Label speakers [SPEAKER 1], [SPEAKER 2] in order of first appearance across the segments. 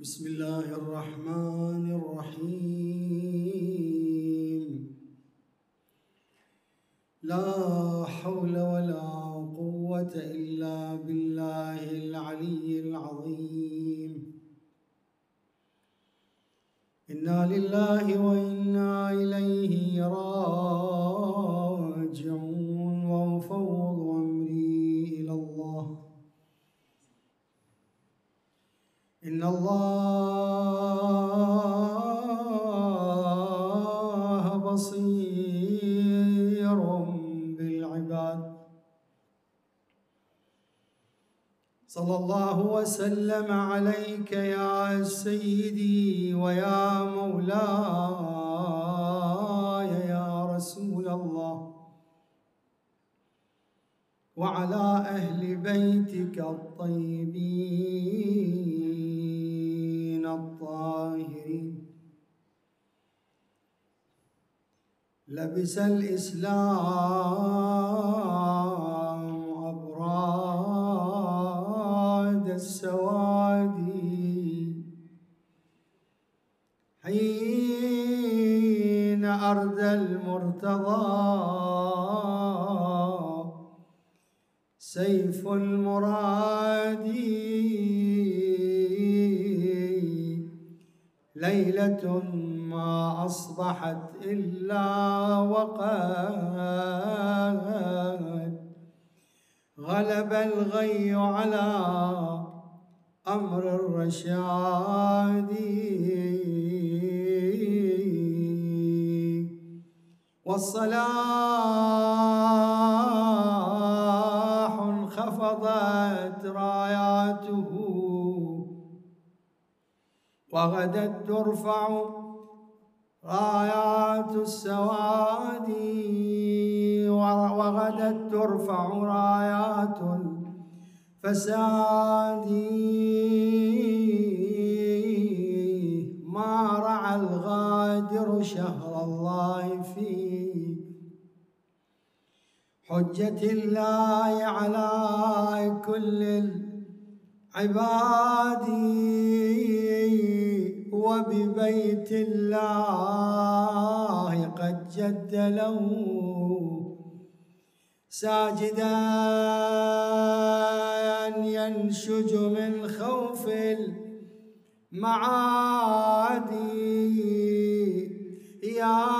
[SPEAKER 1] بسم الله الرحمن الرحيم. لا حول ولا قوة إلا بالله العلي العظيم. إنا لله وإنا إليه راجعون الله بصير بالعباد صلى الله وسلم عليك يا سيدي ويا مولاي يا رسول الله وعلى أهل بيتك الطيبين الطاهرين. لبس الإسلام أبراد السواد. حين أردى المرتضى سيف المراد. ليلة ما أصبحت إلا وقد غلب الغي على أمر الرشاد. والصلاح انخفضت راياته وغدت ترفع رايات السواد وغدت ترفع رايات الفساد. ما رعى الغادر شهر الله في حجة الله على كل العباد. وببيت الله قد جد له ساجدا ينشج من خوف المعادي. يا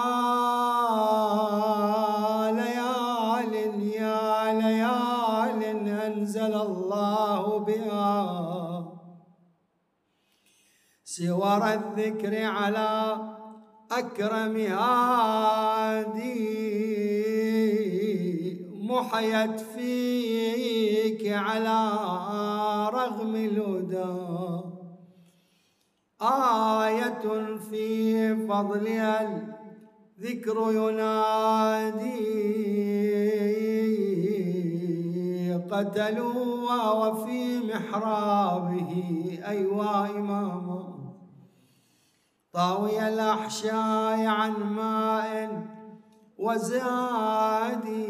[SPEAKER 1] سور الذكر على أكرم هادي محيت فيك على رغم الهدى. آية في فضلها الذكر ينادي قتلوا وفي محرابه أيوا إماما. طاوي الأحشاء عن ماء وزادي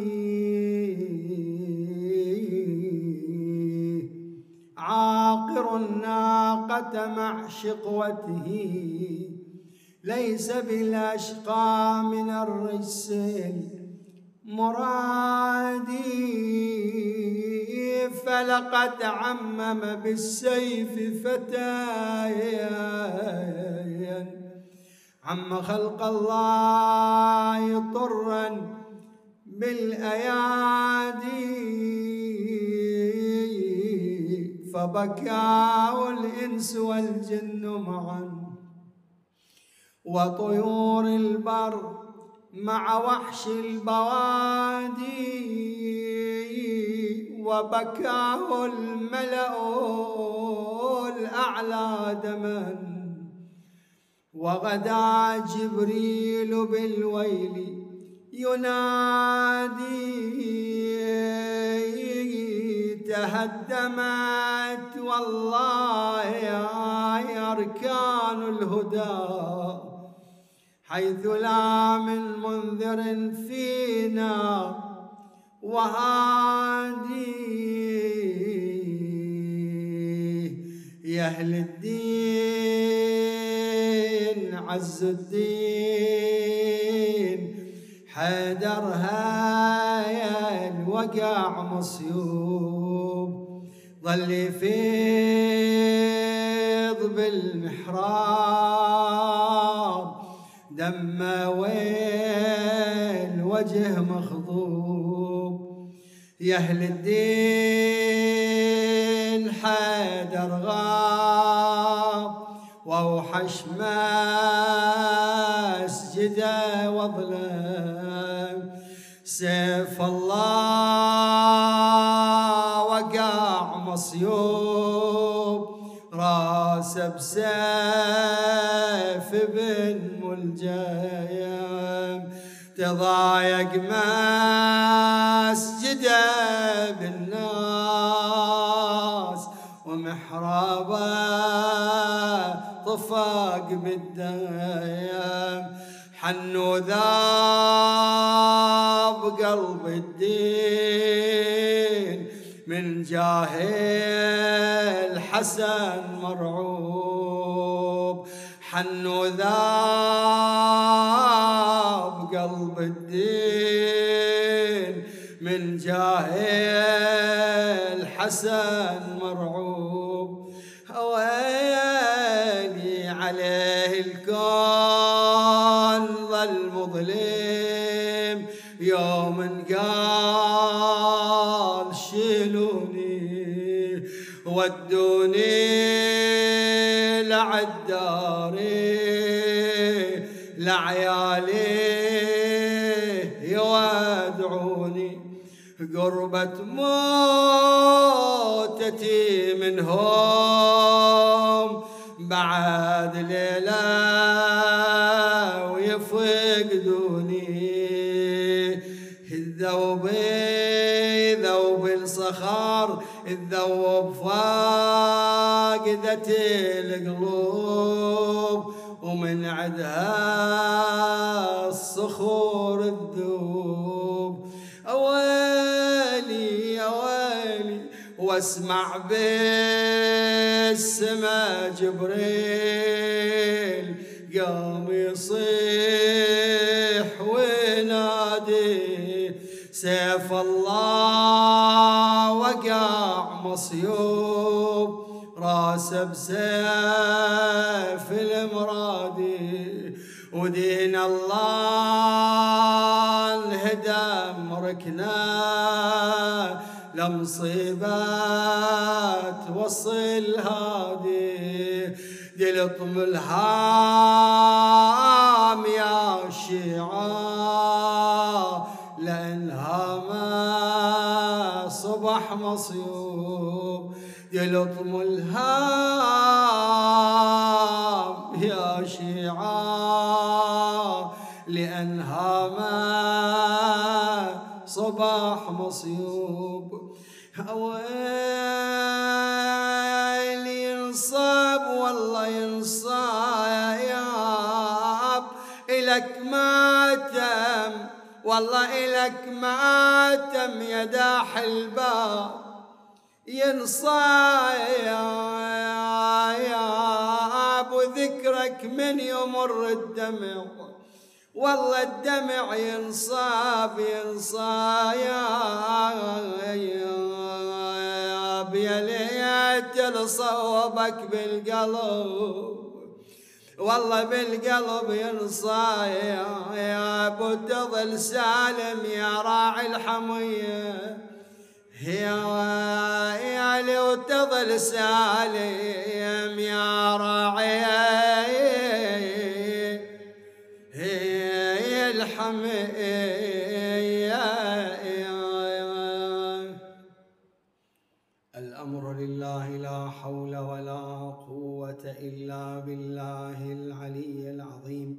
[SPEAKER 1] عاقر الناقة مع شقوته ليس بالأشقى من الرجس مرادي فلقد عمم بالسيف فتايا. عم خلق الله طرا بالأيادي فبكاه الإنس والجن معا. وطيور البر مع وحش البوادي وبكاه الملأ الأعلى دما. وغدا جبريل بالويل ينادي تهدمت والله يا أركان الهدى. حيث لا من منذر فينا وهادي. يا أهل الدين عز الدين حيدر هاي الوقع مصيوب. ظل يفيض بالمحراب. دمه وين وجه مخضوب يا أهل الدين حيدر غاب. وأوحش مسجده وظلم سيف الله وقع مصيوب. راسه بسيف تضايق مسجده بالناس ومحرابة طفاق بالدم حنو ذاب قلب الدين. من جاهل حسن مرعوب. حنو ذاب قلب الدين من جاهل حسن مرعوب ويلي عليه الكون ظل مظلم يوم قال شيلوني ودوني لعداري لعيالي قربة موتتي منهم. بعد ليلة ويفقدوني الذوب ذوب الصخر الذوب فاقدة القلوب. ومن عدها الصخور الذوب واسمع بالسما جبريل قام يصيح وينادي سيف الله وقع مصيوب راسه بسيف المرادي ودين الله انهدم ركنه لمصيبات وصل هادي دلطم الهام يا شيعة لأنها ما صبح مصيوب. دلطم الهام يا شيعة لأنها ما صباح مصيوب. ويل ينصاب والله ينصاب إلك ماتم والله إلك ماتم يا داح الباب. ينصاب وذكرك من يمر الدمع. والله الدمع ينصاب ينصاب. يا ليت صوبك بالقلب والله بالقلب ينصايب وتظل سالم يا راعي الحمية. يا يا وتظل سالم يا راعي الأمر لله لا حول ولا قوة إلا بالله العلي العظيم.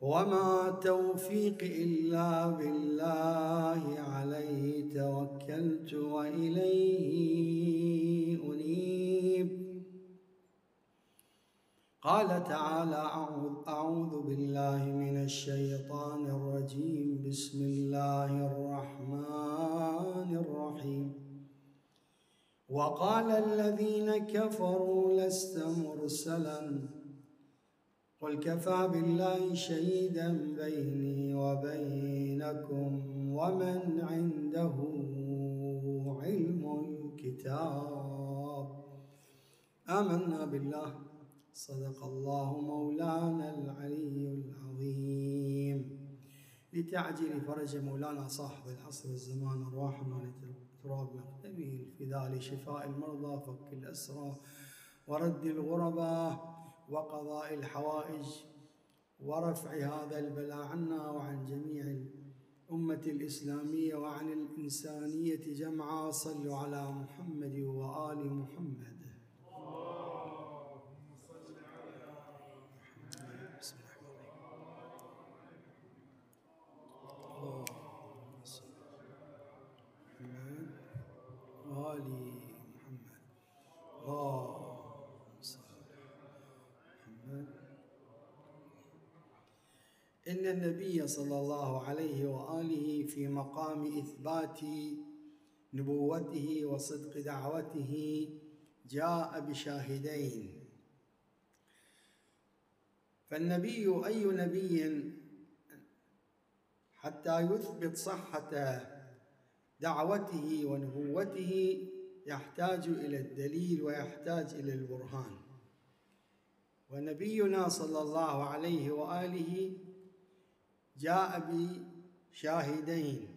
[SPEAKER 1] وما توفيقي إلا بالله عليه توكلت وإليه قال تعالى أعوذ, بالله من الشيطان الرجيم. بسم الله الرحمن الرحيم. وقال الذين كفروا لست مرسلا. قل كفى بالله شهيدا بيني وبينكم ومن عنده علم الكتاب. آمنا بالله. صدق الله مولانا العلي العظيم. لتعجيل فرج مولانا صاحب العصر والزمان أرواحنا تراب مقدمه الفداء لشفاء المرضى فك الأسرى ورد الغرباء وقضاء الحوائج ورفع هذا البلاء عنا وعن جميع الأمة الإسلامية وعن الإنسانية جمعا. صلوا على محمد وآل محمد. إن النبي صلى الله عليه وآله في مقام إثبات نبوته وصدق دعوته جاء بشاهدين. فالنبي أي نبي حتى يثبت صحة دعوته ونبوته يحتاج إلى الدليل ويحتاج إلى البرهان. ونبينا صلى الله عليه وآله جاء بشاهدين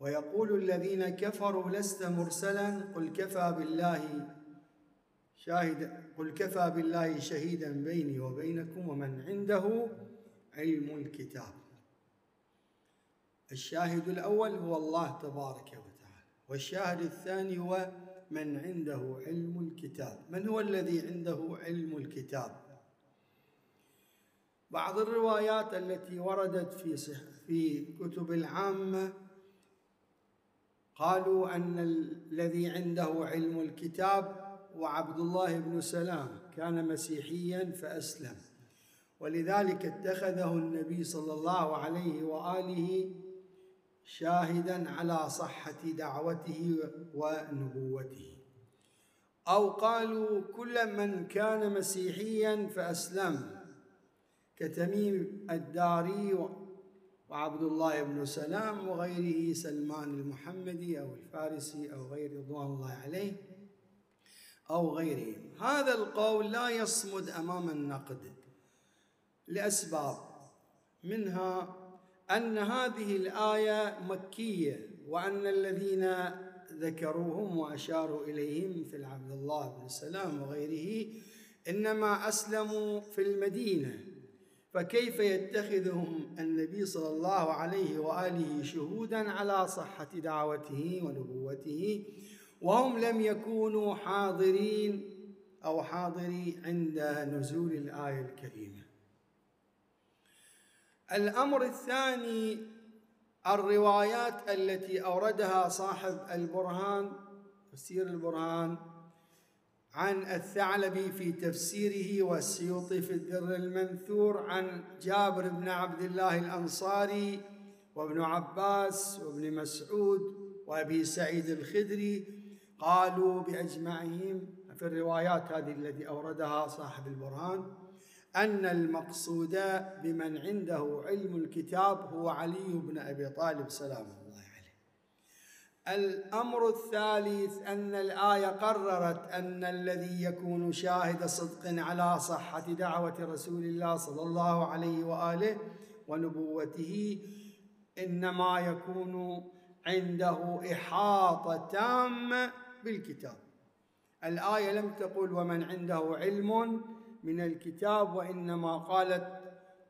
[SPEAKER 1] ويقول الذين كفروا لست مرسلا. قل كفى بالله شاهد قل كفى بالله شهيدا بيني وبينكم ومن عنده علم الكتاب. الشاهد الأول هو الله تبارك وتعالى. والشاهد الثاني هو من عنده علم الكتاب. من هو الذي عنده علم الكتاب؟ بعض الروايات التي وردت في في كتب العامة قالوا أن الذي عنده علم الكتاب وعبد الله بن سلام كان مسيحيا فأسلم. ولذلك اتخذه النبي صلى الله عليه وآله شاهدا على صحة دعوته ونبوته. أو قالوا كل من كان مسيحيا فأسلم. كتميم الداري وعبد الله بن سلام وغيره سلمان المحمدي أو الفارسي أو غير رضوان الله عليه أو غيرهم. هذا القول لا يصمد أمام النقد لأسباب منها أن هذه الآية مكية وأن الذين ذكروهم وأشاروا إليهم مثل عبد الله بن سلام وغيره إنما أسلموا في المدينة. فكيف يتخذهم النبي صلى الله عليه وآله شهودا على صحة دعوته ونبوته وهم لم يكونوا حاضرين أو حاضري عند نزول الآية الكريمة. الأمر الثاني الروايات التي أوردها صاحب البرهان تفسير البرهان عن الثعلبي في تفسيره والسيوطي في الدر المنثور عن جابر بن عبد الله الأنصاري وابن عباس وابن مسعود وأبي سعيد الخدري قالوا بأجمعهم في الروايات هذه التي أوردها صاحب البرهان أن المقصود بمن عنده علم الكتاب هو علي بن أبي طالب سلام الله الأمر الثالث أن الآية قررت أن الذي يكون شاهد صدق على صحة دعوة رسول الله صلى الله عليه وآله ونبوته إنما يكون عنده إحاطة تامة بالكتاب. الآية لم تقل ومن عنده علم من الكتاب وإنما قالت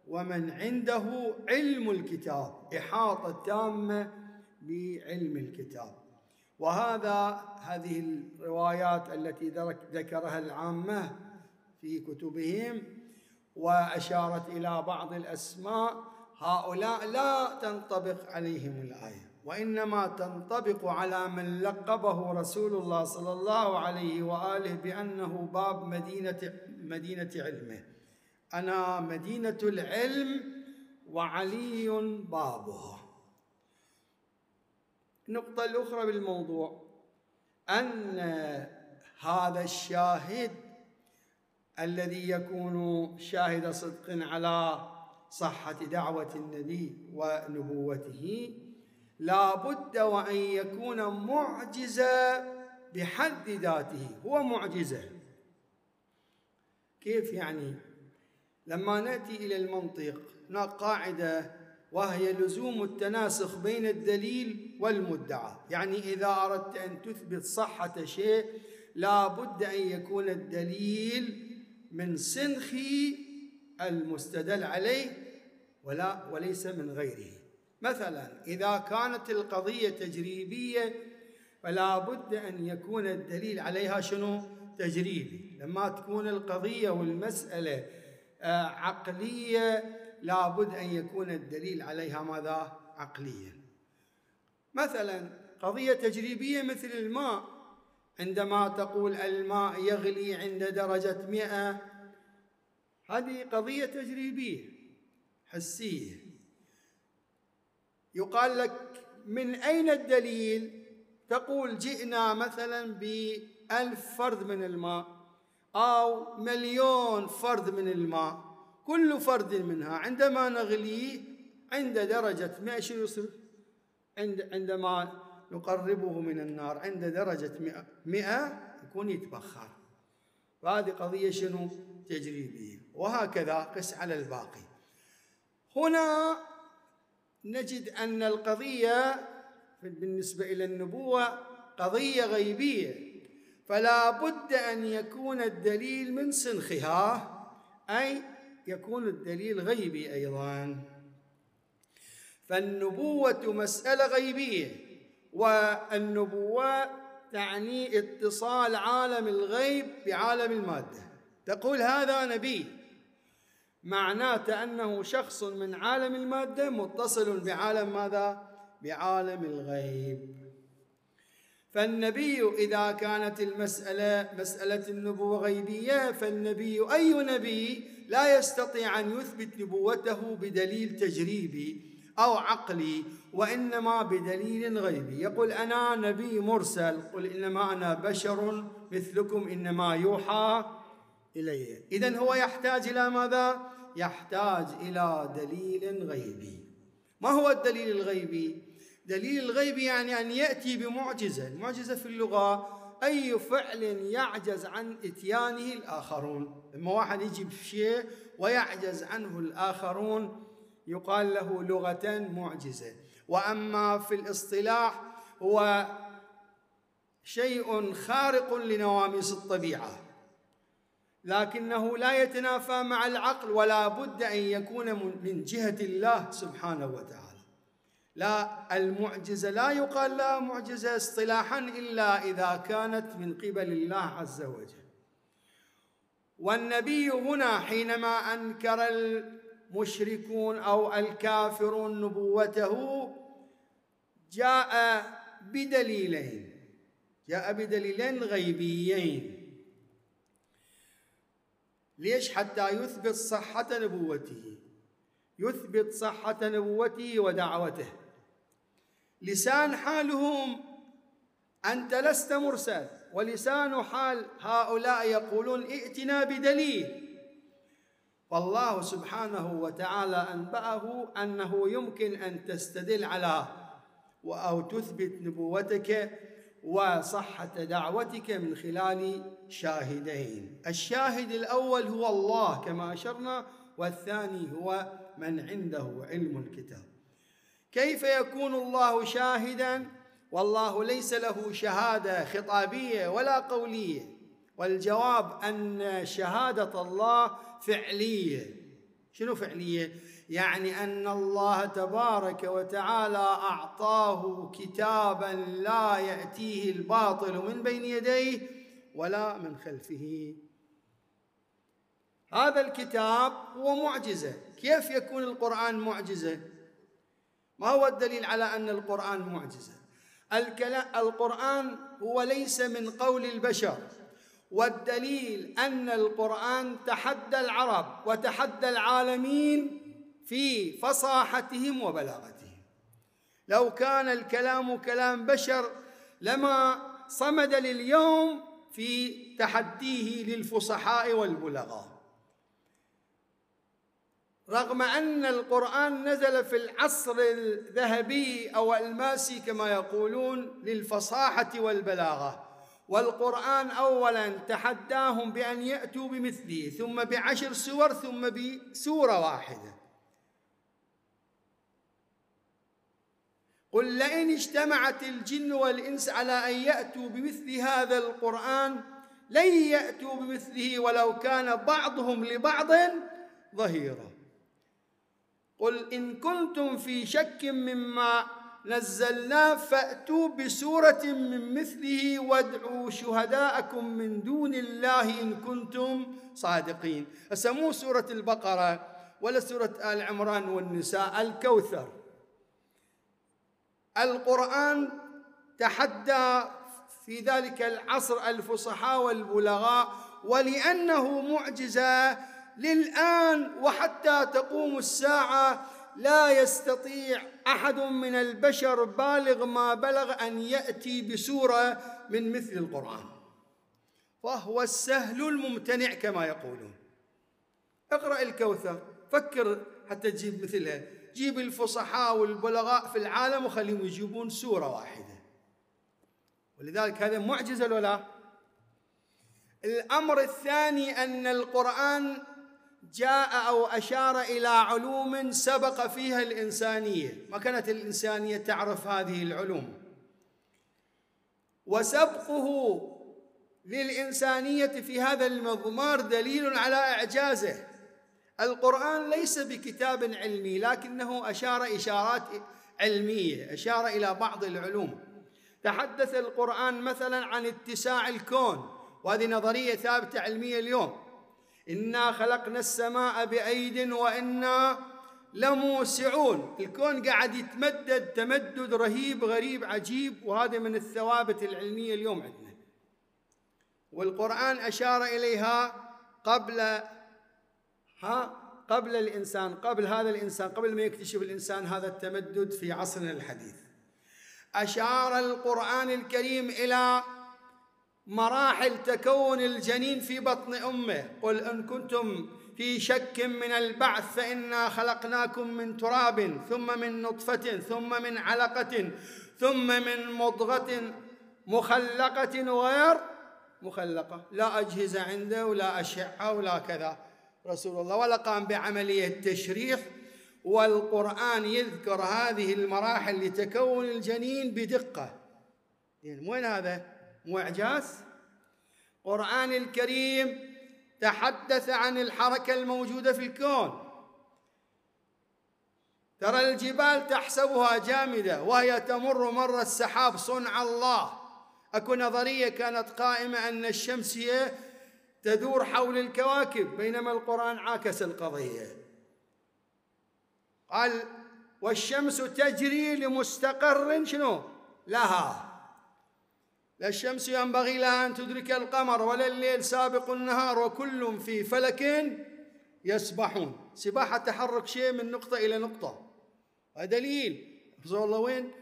[SPEAKER 1] ومن عنده علم الكتاب. إحاطة تامة بعلم الكتاب. وهذا هذه الروايات التي ذكرها العامة في كتبهم وأشارت إلى بعض الأسماء هؤلاء لا تنطبق عليهم الآية وإنما تنطبق على من لقبه رسول الله صلى الله عليه وآله بأنه باب مدينة مدينة علمه. أنا مدينة العلم وعلي بابها النقطة الأخرى بالموضوع أن هذا الشاهد الذي يكون شاهد صدق على صحة دعوة النبي ونبوته لا بد وأن يكون معجزة بحد ذاته هو معجزة. كيف يعني؟ لما نأتي إلى المنطق هناك قاعدة وهي لزوم التناسخ بين الدليل والمدعى. يعني إذا أردت أن تثبت صحة شيء لا بد أن يكون الدليل من سنخ المستدل عليه ولا وليس من غيره. مثلا إذا كانت القضية تجريبية فلا بد أن يكون الدليل عليها شنو؟ تجريبي. لما تكون القضية والمسألة آه، عقلية لابد أن يكون الدليل عليها ماذا؟ عقليا. مثلا قضية تجريبية مثل الماء. عندما تقول الماء يغلي عند درجة مئة هذه قضية تجريبية حسية. يقال لك من أين الدليل؟ تقول جئنا مثلا بألف فرد من الماء أو مليون فرد من الماء. كل فرد منها عندما نغليه عند درجة مئة شو يصير؟ عند عندما نقربه من النار عند درجة مئة, مئة يكون يتبخر. وهذه قضية شنو؟ تجريبية. وهكذا قس على الباقي. هنا نجد أن القضية بالنسبة إلى النبوة قضية غيبية. فلا بد أن يكون الدليل من سنخها أي يكون الدليل غيبي أيضا. فالنبوة مسألة غيبية والنبوة تعني اتصال عالم الغيب بعالم المادة. تقول هذا نبي معناته أنه شخص من عالم المادة متصل بعالم ماذا؟ بعالم الغيب. فالنبي إذا كانت المسألة مسألة النبوة غيبية فالنبي أي نبي؟ لا يستطيع أن يثبت نبوته بدليل تجريبي أو عقلي وإنما بدليل غيبي. يقول أنا نبي مرسل. قل إنما أنا بشر مثلكم إنما يوحى إلي. إذا هو يحتاج إلى ماذا؟ يحتاج إلى دليل غيبي. ما هو الدليل الغيبي؟ دليل الغيبي يعني أن يأتي بمعجزة. المعجزة في اللغة أي فعل يعجز عن إتيانه الآخرون. لما واحد يجي بشيء ويعجز عنه الآخرون يقال له لغة معجزة. وأما في الاصطلاح هو شيء خارق لنواميس الطبيعة لكنه لا يتنافى مع العقل ولا بد أن يكون من جهة الله سبحانه وتعالى. لا المعجزة لا يقال لها معجزة اصطلاحا إلا إذا كانت من قبل الله عز وجل. والنبي هنا حينما أنكر المشركون أو الكافرون نبوته جاء بدليلين. جاء بدليلين غيبيين. ليش؟ حتى يثبت صحة نبوته. يثبت صحة نبوته ودعوته. لسان حالهم. أنت لست مرسل ولسان حال هؤلاء يقولون ائتنا بدليل. فالله سبحانه وتعالى أنبأه أنه يمكن أن تستدل على أو تثبت نبوتك وصحة دعوتك من خلال شاهدين. الشاهد الأول هو الله كما أشرنا والثاني هو من عنده علم الكتاب. كيف يكون الله شاهدا؟ والله ليس له شهادة خطابية ولا قولية. والجواب أن شهادة الله فعلية. شنو فعلية؟ يعني أن الله تبارك وتعالى أعطاه كتابا لا يأتيه الباطل من بين يديه ولا من خلفه. هذا الكتاب هو معجزة. كيف يكون القرآن معجزة؟ ما هو الدليل على أن القرآن معجزة؟ القرآن هو ليس من قول البشر. والدليل أن القرآن تحدى العرب وتحدى العالمين في فصاحتهم وبلاغتهم. لو كان الكلام كلام بشر لما صمد لليوم في تحديه للفصحاء والبلغاء. رغم أن القرآن نزل في العصر الذهبي أو الماسي كما يقولون للفصاحة والبلاغة والقرآن اولا تحداهم بأن يأتوا بمثله ثم بعشر سور ثم بسورة واحدة. قل لئن اجتمعت الجن والإنس على أن يأتوا بمثل هذا القرآن لن يأتوا بمثله ولو كان بعضهم لبعض ظهيرا. قل إن كنتم في شك مما نزلنا فأتوا بسورة من مثله وادعوا شهداءكم من دون الله إن كنتم صادقين. اسموه سورة البقرة ولا سورة آل عمران والنساء الكوثر. القرآن تحدى في ذلك العصر الفصحاء والبلغاء ولأنه معجزة للآن وحتى تقوم الساعة لا يستطيع أحد من البشر بالغ ما بلغ أن يأتي بسورة من مثل القرآن. وهو السهل الممتنع كما يقولون. اقرأ الكوثر فكر حتى تجيب مثلها. جيب الفصحاء والبلغاء في العالم وخليهم يجيبون سورة واحدة. ولذلك هذا معجزة ولا الأمر الثاني أن القرآن جاء أو أشار إلى علوم سبق فيها الإنسانية. ما كانت الإنسانية تعرف هذه العلوم؟ وسبقه للإنسانية في هذا المضمار دليل على إعجازه. القرآن ليس بكتاب علمي لكنه أشار إشارات علمية أشار إلى بعض العلوم. تحدث القرآن مثلا عن اتساع الكون وهذه نظرية ثابتة علمية اليوم. انا خلقنا السماء بايد وأنا لموسعون. الكون قاعد يتمدد تمدد رهيب غريب عجيب وهذا من الثوابت العلمية اليوم عندنا. والقرآن أشار إليها قبل ها قبل الإنسان قبل هذا الإنسان قبل ما يكتشف الإنسان هذا التمدد في عصرنا الحديث. أشار القرآن الكريم إلى مراحل تكون الجنين في بطن أمه. قل إن كنتم في شك من البعث فإنا خلقناكم من تراب ثم من نطفة ثم من علقة ثم من مضغة مخلقة غير مخلقة. لا أجهزة عنده ولا أشعة ولا كذا. رسول الله ولا قام بعملية تشريح والقرآن يذكر هذه المراحل لتكون الجنين بدقة. يعني وين هذا؟ مو إعجاز القرآن الكريم تحدث عن الحركة الموجودة في الكون. ترى الجبال تحسبها جامدة وهي تمر مر السحاب صنع الله. أكو نظرية كانت قائمة أن الشمس هي تدور حول الكواكب بينما القرآن عاكس القضية. قال والشمس تجري لمستقر شنو؟ لها. لا الشمس ينبغي لها أن تدرك القمر ولا الليل سابق النهار وكل في فلك يسبحون. سباحة تحرك شيء من نقطة إلى نقطة. ودليل الله. وين؟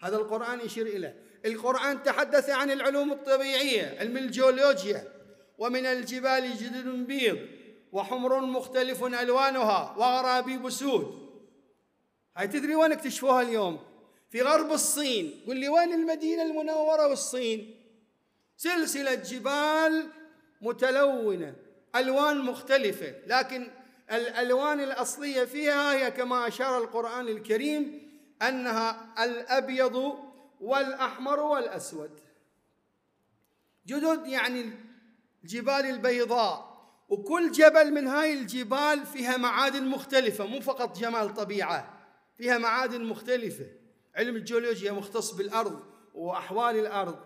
[SPEAKER 1] هذا القرآن يشير إليه القرآن تحدث عن العلوم الطبيعية علم الجيولوجيا. ومن الجبال جدد بيض وحمر مختلف ألوانها. وغرابيب سود هاي تدري وين اكتشفوها اليوم؟ في غرب الصين. قل لي وين المدينة المنورة والصين؟ سلسلة جبال متلونة ألوان مختلفة لكن الألوان الأصلية فيها هي كما أشار القرآن الكريم أنها الأبيض والأحمر والأسود. جدد يعني الجبال البيضاء وكل جبل من هاي الجبال فيها معادن مختلفة مو فقط جمال طبيعة فيها معادن مختلفة. علم الجيولوجيا مختص بالأرض وأحوال الأرض.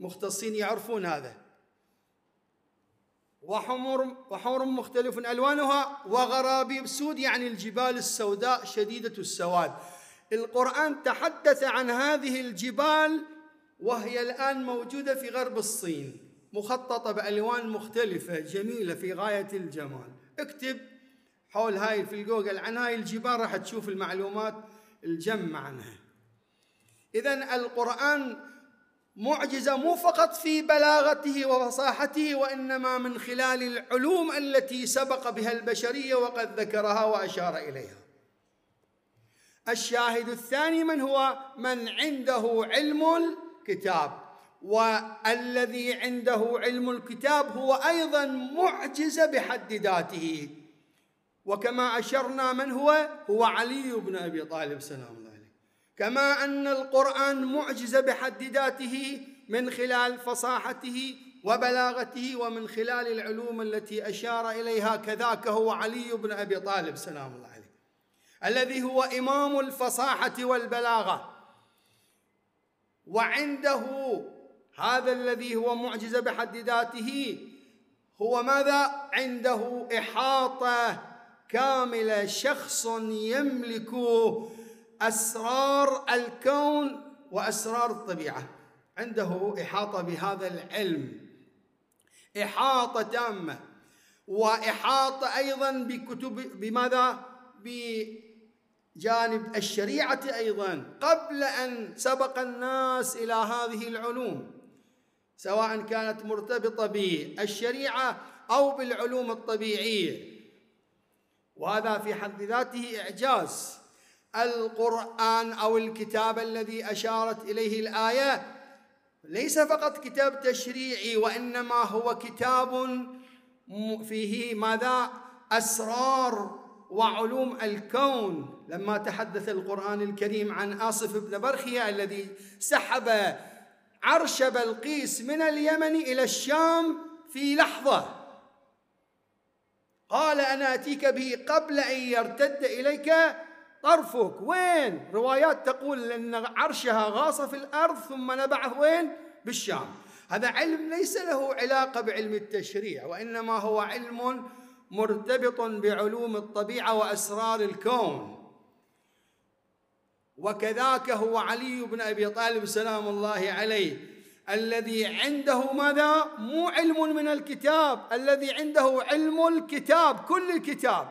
[SPEAKER 1] مختصين يعرفون هذا. وحمر وحمر مختلف ألوانها وغرابيب سود يعني الجبال السوداء شديدة السواد. القرآن تحدث عن هذه الجبال وهي الآن موجودة في غرب الصين. مخططة بألوان مختلفة جميلة في غاية الجمال. اكتب حول هاي في الجوجل عن هاي الجبال راح تشوف المعلومات. الجمع عنها. إذا القرآن معجزة مو فقط في بلاغته وفصاحته وإنما من خلال العلوم التي سبق بها البشرية وقد ذكرها وأشار إليها. الشاهد الثاني من هو من عنده علم الكتاب والذي عنده علم الكتاب هو أيضا معجزة بحد ذاته. وكما أشرنا من هو؟ هو علي بن أبي طالب سلام الله عليه. كما أن القرآن معجزه بحد ذاته من خلال فصاحته وبلاغته ومن خلال العلوم التي أشار إليها كذاك هو علي بن أبي طالب سلام الله عليه. الذي هو إمام الفصاحة والبلاغة. وعنده هذا الذي هو معجزه بحد ذاته هو ماذا؟ عنده إحاطة كامله شخص يملك أسرار الكون وأسرار الطبيعة. عنده إحاطة بهذا العلم. إحاطة تامة. وإحاطة أيضا بكتب بماذا؟ بجانب الشريعة أيضا. قبل أن سبق الناس إلى هذه العلوم سواء كانت مرتبطة بالشريعة أو بالعلوم الطبيعية. وهذا في حد ذاته إعجاز. القرآن أو الكتاب الذي أشارت إليه الآية ليس فقط كتاب تشريعي وإنما هو كتاب فيه ماذا؟ أسرار وعلوم الكون. لما تحدث القرآن الكريم عن آصف بن برخية الذي سحب عرش بلقيس من اليمن إلى الشام في لحظة قال أنا أتيك به قبل أن يرتد إليك طرفك. وين؟ روايات تقول أن عرشها غاص في الأرض ثم نبعه وين؟ بالشام. هذا علم ليس له علاقة بعلم التشريع وإنما هو علم مرتبط بعلوم الطبيعة وأسرار الكون. وكذاك هو علي بن أبي طالب سلام الله عليه. الذي عنده ماذا؟ مو علم من الكتاب الذي عنده علم الكتاب كل الكتاب.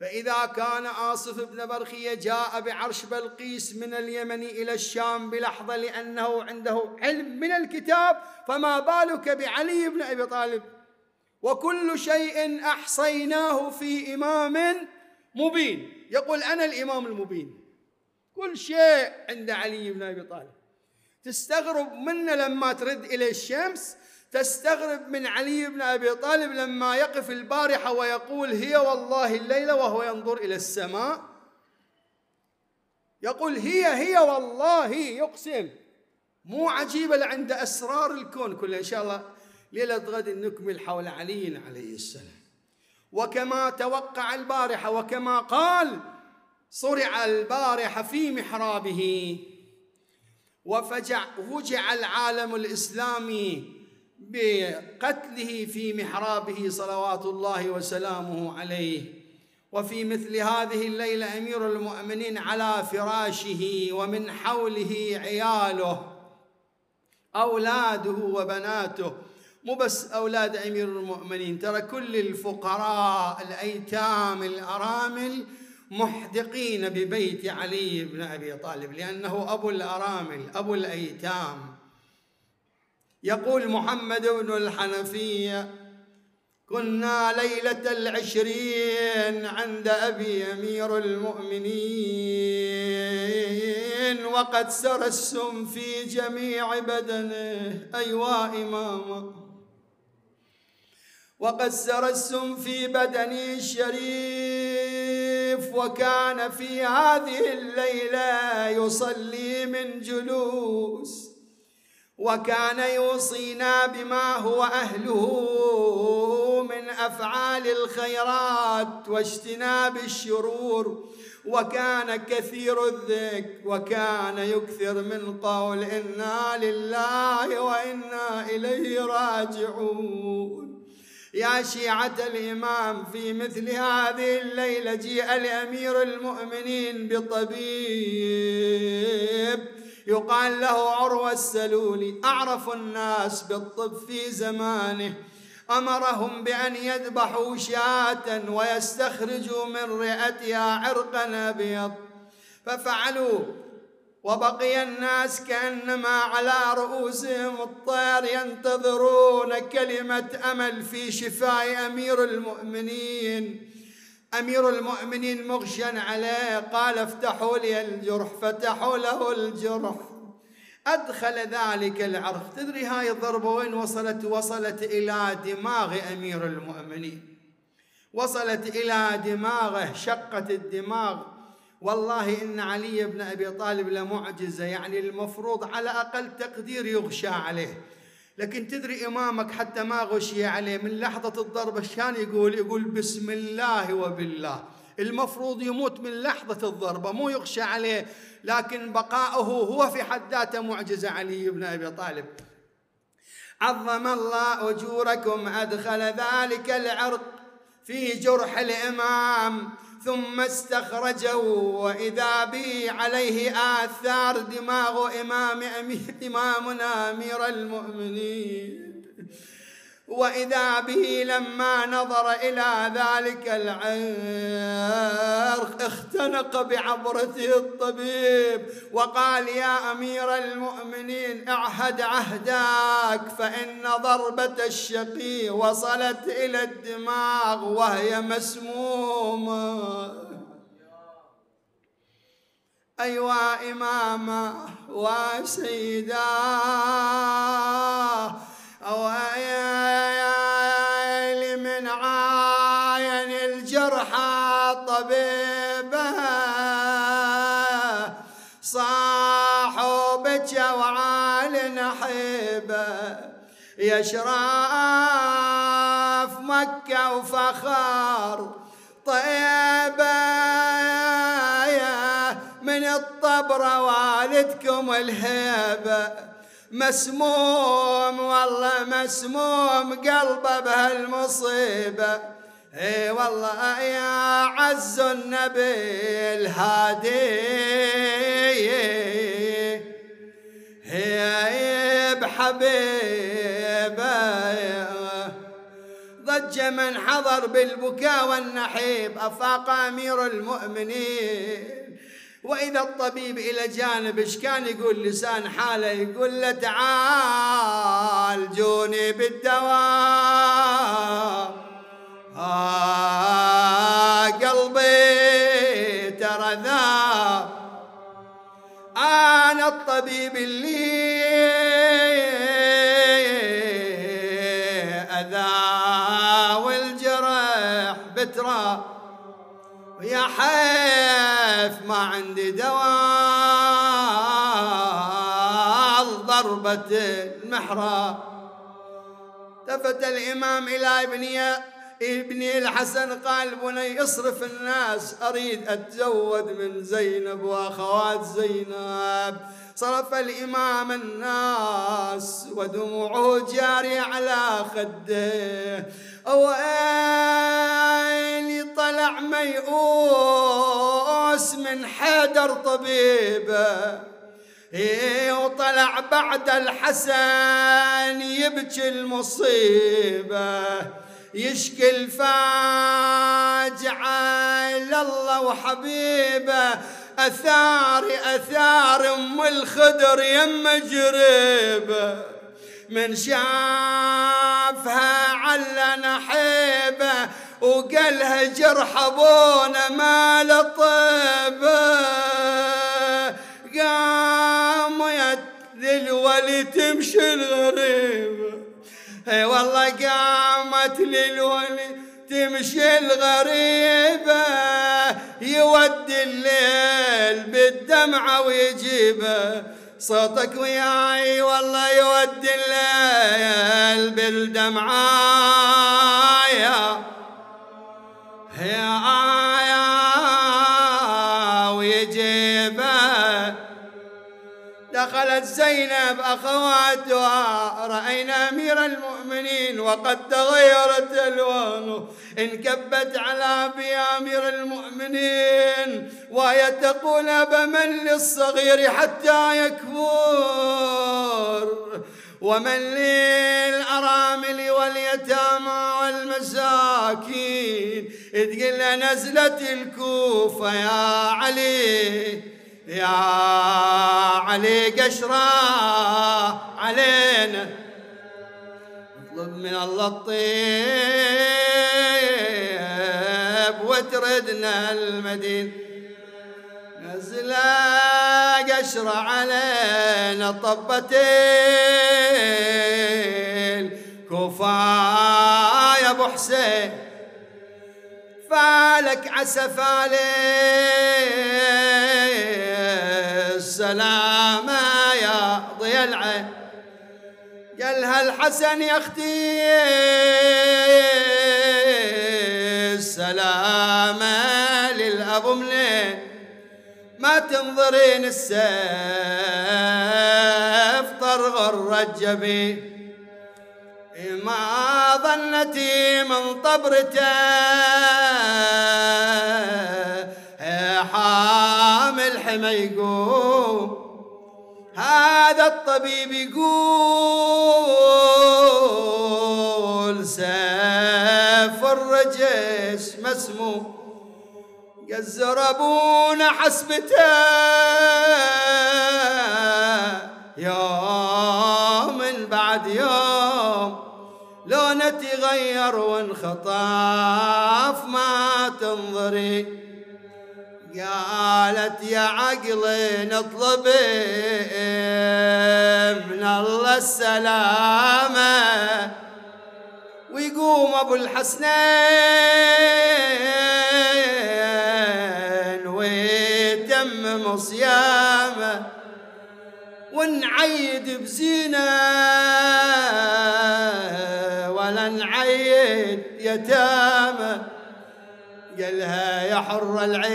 [SPEAKER 1] فإذا كان آصف بن برخية جاء بعرش بلقيس من اليمن إلى الشام بلحظة لأنه عنده علم من الكتاب فما بالك بعلي بن أبي طالب؟ وكل شيء أحصيناه في إمام مبين. يقول أنا الإمام المبين. كل شيء عند علي بن أبي طالب. تستغرب منه لما ترد إلى الشمس تستغرب من علي بن أبي طالب لما يقف البارحة ويقول هي والله الليلة وهو ينظر إلى السماء. يقول هي هي والله يقسم. مو عجيبة لعند أسرار الكون كله. إن شاء الله ليلة غد نكمل حول علي عليه السلام. وكما توقع البارحة وكما قال صرع البارحة في محرابه. وفجع فجع العالم الإسلامي بقتله في محرابه صلوات الله وسلامه عليه. وفي مثل هذه الليلة أمير المؤمنين على فراشه ومن حوله عياله أولاده وبناته. مو بس أولاد أمير المؤمنين ترى كل الفقراء الأيتام الأرامل محدقين ببيت علي بن أبي طالب لأنه أبو الأرامل أبو الأيتام. يقول محمد بن الحنفية كنا ليلة العشرين عند أبي أمير المؤمنين وقد سرى السم في جميع بدنه أيوا إمامه وقد سرى السم في بدني الشريف. وكان في هذه الليلة يصلي من جلوس وكان يوصينا بما هو أهله من أفعال الخيرات واجتناب الشرور وكان كثير الذكر وكان يكثر من قول إنا لله وإنا إليه راجعون. يا شيعة الإمام في مثل هذه الليلة جيء لأمير المؤمنين بطبيب يقال له عروة السلولي. أعرف الناس بالطب في زمانه. أمرهم بأن يذبحوا شاة ويستخرجوا من رئتها عرقا أبيض. ففعلوا وبقي الناس كأنما على رؤوسهم الطير ينتظرون كلمة أمل في شفاء أمير المؤمنين. أمير المؤمنين مغشيا عليه قال افتحوا لي الجرح. فتحوا له الجرح. أدخل ذلك العرق تدري هاي الضربة وين وصلت؟ وصلت إلى دماغ أمير المؤمنين. وصلت إلى دماغه شقت الدماغ. والله إن علي بن أبي طالب لمعجزة يعني المفروض على أقل تقدير يغشى عليه. لكن تدري إمامك حتى ما غشي عليه من لحظة الضربة كان يقول؟ يقول بسم الله وبالله. المفروض يموت من لحظة الضربة مو يغشى عليه لكن بقاؤه هو في حد ذاته معجزة علي بن أبي طالب. عظم الله أجوركم أدخل ذلك العرق في جرح الإمام. ثم استخرجه وإذا به عليه آثار دماغ إمام إمامنا أمير المؤمنين. وإذا به لما نظر إلى ذلك العرق اختنق بعبرته الطبيب وقال يا أمير المؤمنين اعهد عهدك فإن ضربة الشقي وصلت إلى الدماغ وهي مسمومة. أيوا إماما وسيدا أويل من عاين الجرحى طبيبة. صاحوا بكى وعال نحيبة. يشراف مكة وفخار طيبة. من الطبرة والدكم الهيبة. مسموم والله مسموم قلبه بهالمصيبة. إي والله يا عز النبي الهادي. هي بحبيبه. ضج من حضر بالبكاء والنحيب أفاق أمير المؤمنين. وإذا الطبيب إلى جانب إيش كان يقول لسان حاله؟ يقول له تعال جوني بالدواء. آه قلبي ترى ذاب أنا الطبيب اللي أذى والجرح بتراب. يا حيف ما عندي دواء ضربة المحراب. التفت الإمام إلى ابني ابني الحسن قال بني اصرف الناس أريد أتزود من زينب وأخوات زينب. صرف الإمام الناس ودموعه جارية على خده. ويلي طلع ميؤوس من حيدر طبيبه. إيه وطلع بعد الحسن يبكي المصيبة. يشكي الفاجعة لله وحبيبه. أثار أثار أم الخدر يم جريبه من شافها على نحيبه وقالها جرح أبونا ما لطيبه قام للولي تمشي الغريبه إي والله قامت للولي تمشي الغريبة يودي الليل بالدمعة ويجيبه. صوتك وياي والله يودي الليل بالدمعة. يا يا ويجيبه. دخلت زينب أخواتها رأينا أمير المؤمنين وقد تغيرت ألوانه. انكبت على أبي أمير المؤمنين وهي تقول أبا من للصغير حتى يكبر ومن للأرامل واليتامى والمساكين. تقول نزلت الكوفة يا علي يا علي قشرة علينا. من الله الطيب وتردنا المدينة نزل قشرة علينا طبت الكوفة يا أبو حسين. فالك عسف عليه السلامة يا ضي العين. قالها الحسن يا أختي. السلامة للأبو منين ما تنظرين السيف طرغر الجبين ما ظنتي من طبرته. حامل حمى يقوم. هذا الطبيب يقول سيف الرجس مسموم قزر حسبته يوم بعد يوم لونه تغير وانخطاف ما تنظري. قالت يا عقلي نطلب من الله السلامة ويقوم أبو الحسنين ويتمم صيامه ونعيد بزينة ولا نعيد يتامى قالها يا حر العيد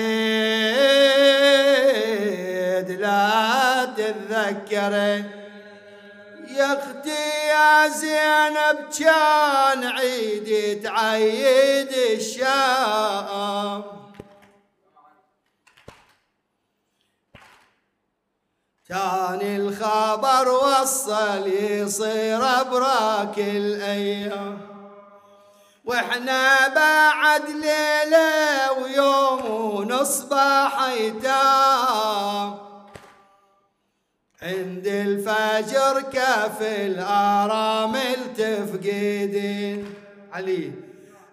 [SPEAKER 1] لا تتذكري يا أختي يا زينب كان عيدي تعيد الشام. كان الخبر وصل يصير براك الأيام. وإحنا بعد ليلة ويوم ونصبح أيتام. عند الفجر كف الارامل تفقدين علي.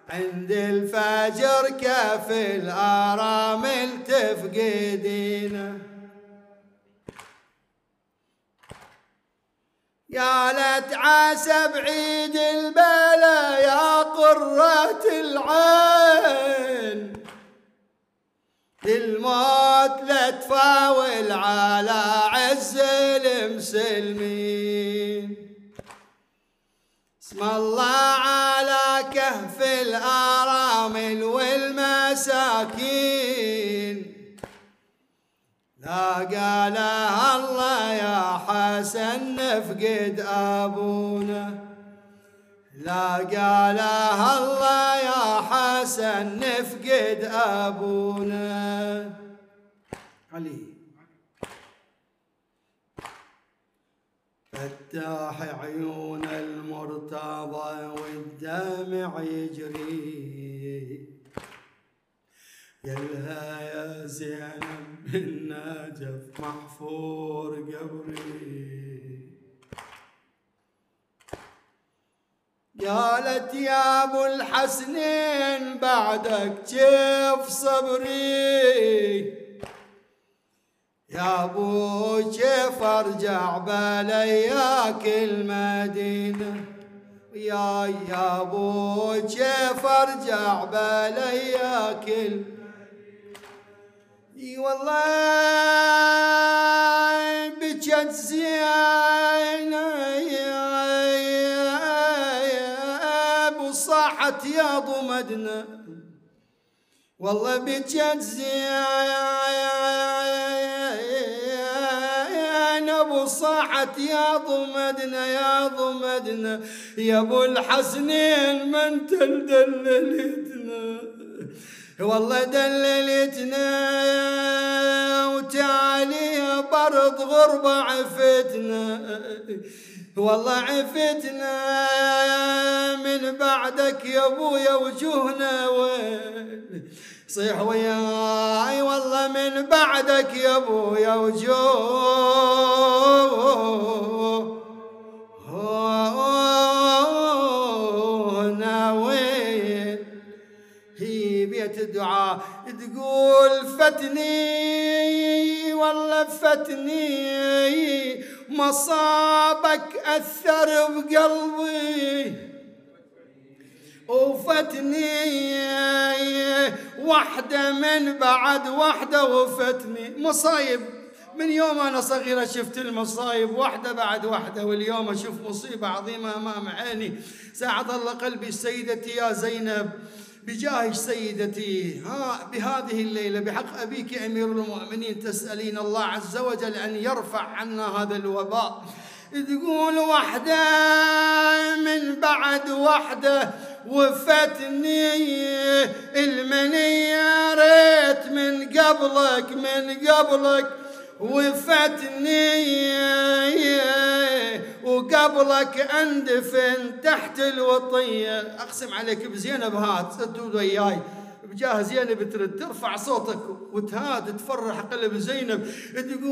[SPEAKER 1] عند الفجر كف الارامل تفقدين يا لت عسى بعيد البلا يا قرة العين. الموت لا تفاول على عز المسلمين. اسم الله على كهف الارامل والمساكين. لا قالها الله يا حسن نفقد أبونا. لا قالها الله يا حسن نفقد أبونا. علي. فتاح عيون المرتضى والدمع يجري. قالها يا زينب بالنجف محفور قبري. قالت يا أبو الحسنين بعدك كيف صبري؟ يا أبو كيف أرجع بلياك المدينة؟ يا يا أبو كيف أرجع بلياك المدينة؟ والله بجد زين يا أبو صاحت يا ضمدنا والله بجد زين أبو صاحت يا ضمدنا يا ضمدنا يا أبو الحسنين من تدللتنا والله دللتنا وتعالي برد غربة عفتنا. والله عفتنا من بعدك يا أبويا وجوهنا. وين صيح وياي والله من بعدك يا أبويا وجوهنا الدعاء تقول فتني والله فتني مصابك أثر بقلبي. وفتني واحدة من بعد واحدة وفتني مصايب. من يوم أنا صغيرة شفت المصايب واحدة بعد واحدة واليوم أشوف مصيبة عظيمة أمام عيني. ساعد الله قلبي سيدتي يا زينب. بجاه سيدتي. ها بهذه الليلة بحق أبيك أمير المؤمنين تسألين الله عز وجل أن يرفع عنا هذا الوباء. تقول وحدة من بعد وحدة وفتني المنية ريت من قبلك من قبلك. وفتني وقبلك اندفن تحت الوطية. أقسم عليك بزينب هات تدود وياي. بجاه زينب ترد ترفع صوتك وتهاد تفرح قلب زينب. تقول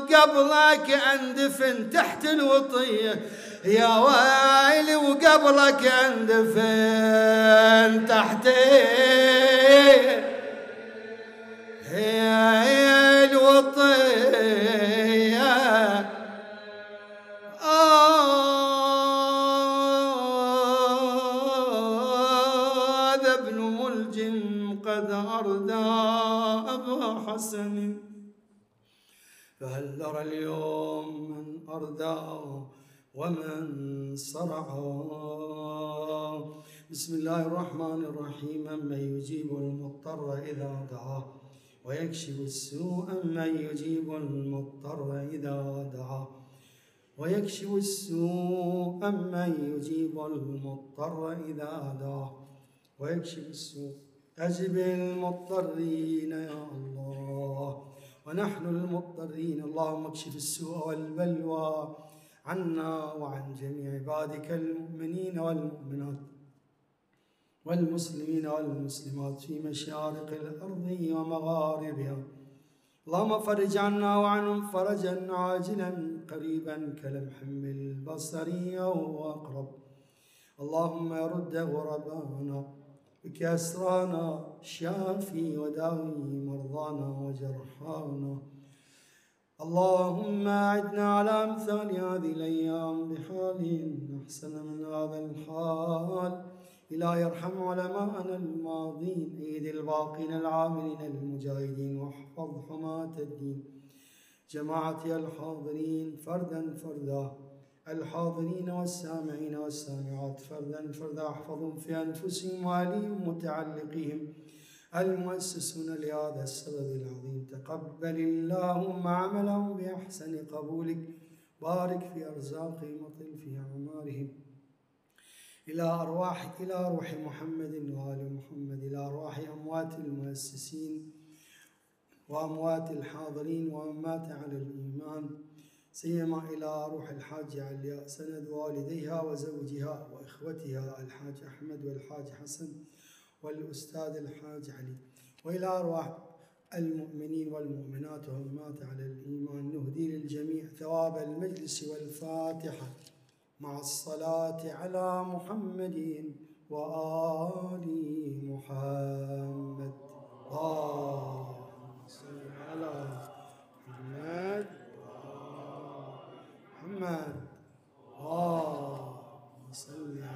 [SPEAKER 1] قبلك اندفن تحت الوطية. يا ويلي وقبلك اندفن تحت هي الوطية هذا ابن ملجم قد أردى أبا حسن. فهل ترى اليوم من أردى ومن صرع؟ بسم الله الرحمن الرحيم. من يجيب المضطر إذا دعاه. ويكشف السوء من يجيب المضطر إذا دعاه ويكشف السوء من يجيب المضطر إذا دعاه ويكشف السوء أجب المضطرين يا الله. ونحن المضطرين اللهم اكشف السوء والبلوى عنا وعن جميع عبادك المؤمنين والمؤمنات. والمسلمين والمسلمات في مشارق الأرض ومغاربها. اللهم فرج عنا وعنهم فرجا عاجلا قريبا كلمح البصر أو أقرب اللهم رد غربانا بك أسرانا شافي وداوي مرضانا وجرحانا. اللهم أعدنا على أمثال هذه الأيام بحال أحسن من هذا الحال. إله يرحم علماءنا الماضين عيد الباقين العاملين المجاهدين واحفظ حماة الدين. جماعتي الحاضرين فردا فردا. الحاضرين والسامعين والسامعات فردا فردا. أحفظهم في أنفسهم وأهليهم متعلقهم المؤسسون لهذا السبب العظيم. تقبل اللهم عملهم بأحسن قبولك. بارك في أرزاقهم وطل في أعمارهم. إلى أرواح إلى روح محمد وآل محمد إلى أرواح أموات المؤسسين وأموات الحاضرين وأمات على الإيمان سيما إلى روح الحاج علياء سند والديها وزوجها وإخوتها الحاج أحمد والحاج حسن والأستاذ الحاج علي. وإلى أرواح المؤمنين والمؤمنات وأمات على الإيمان نهدي للجميع ثواب المجلس والفاتحة. مع الصلاة على محمد وآل محمد. على محمد محمد.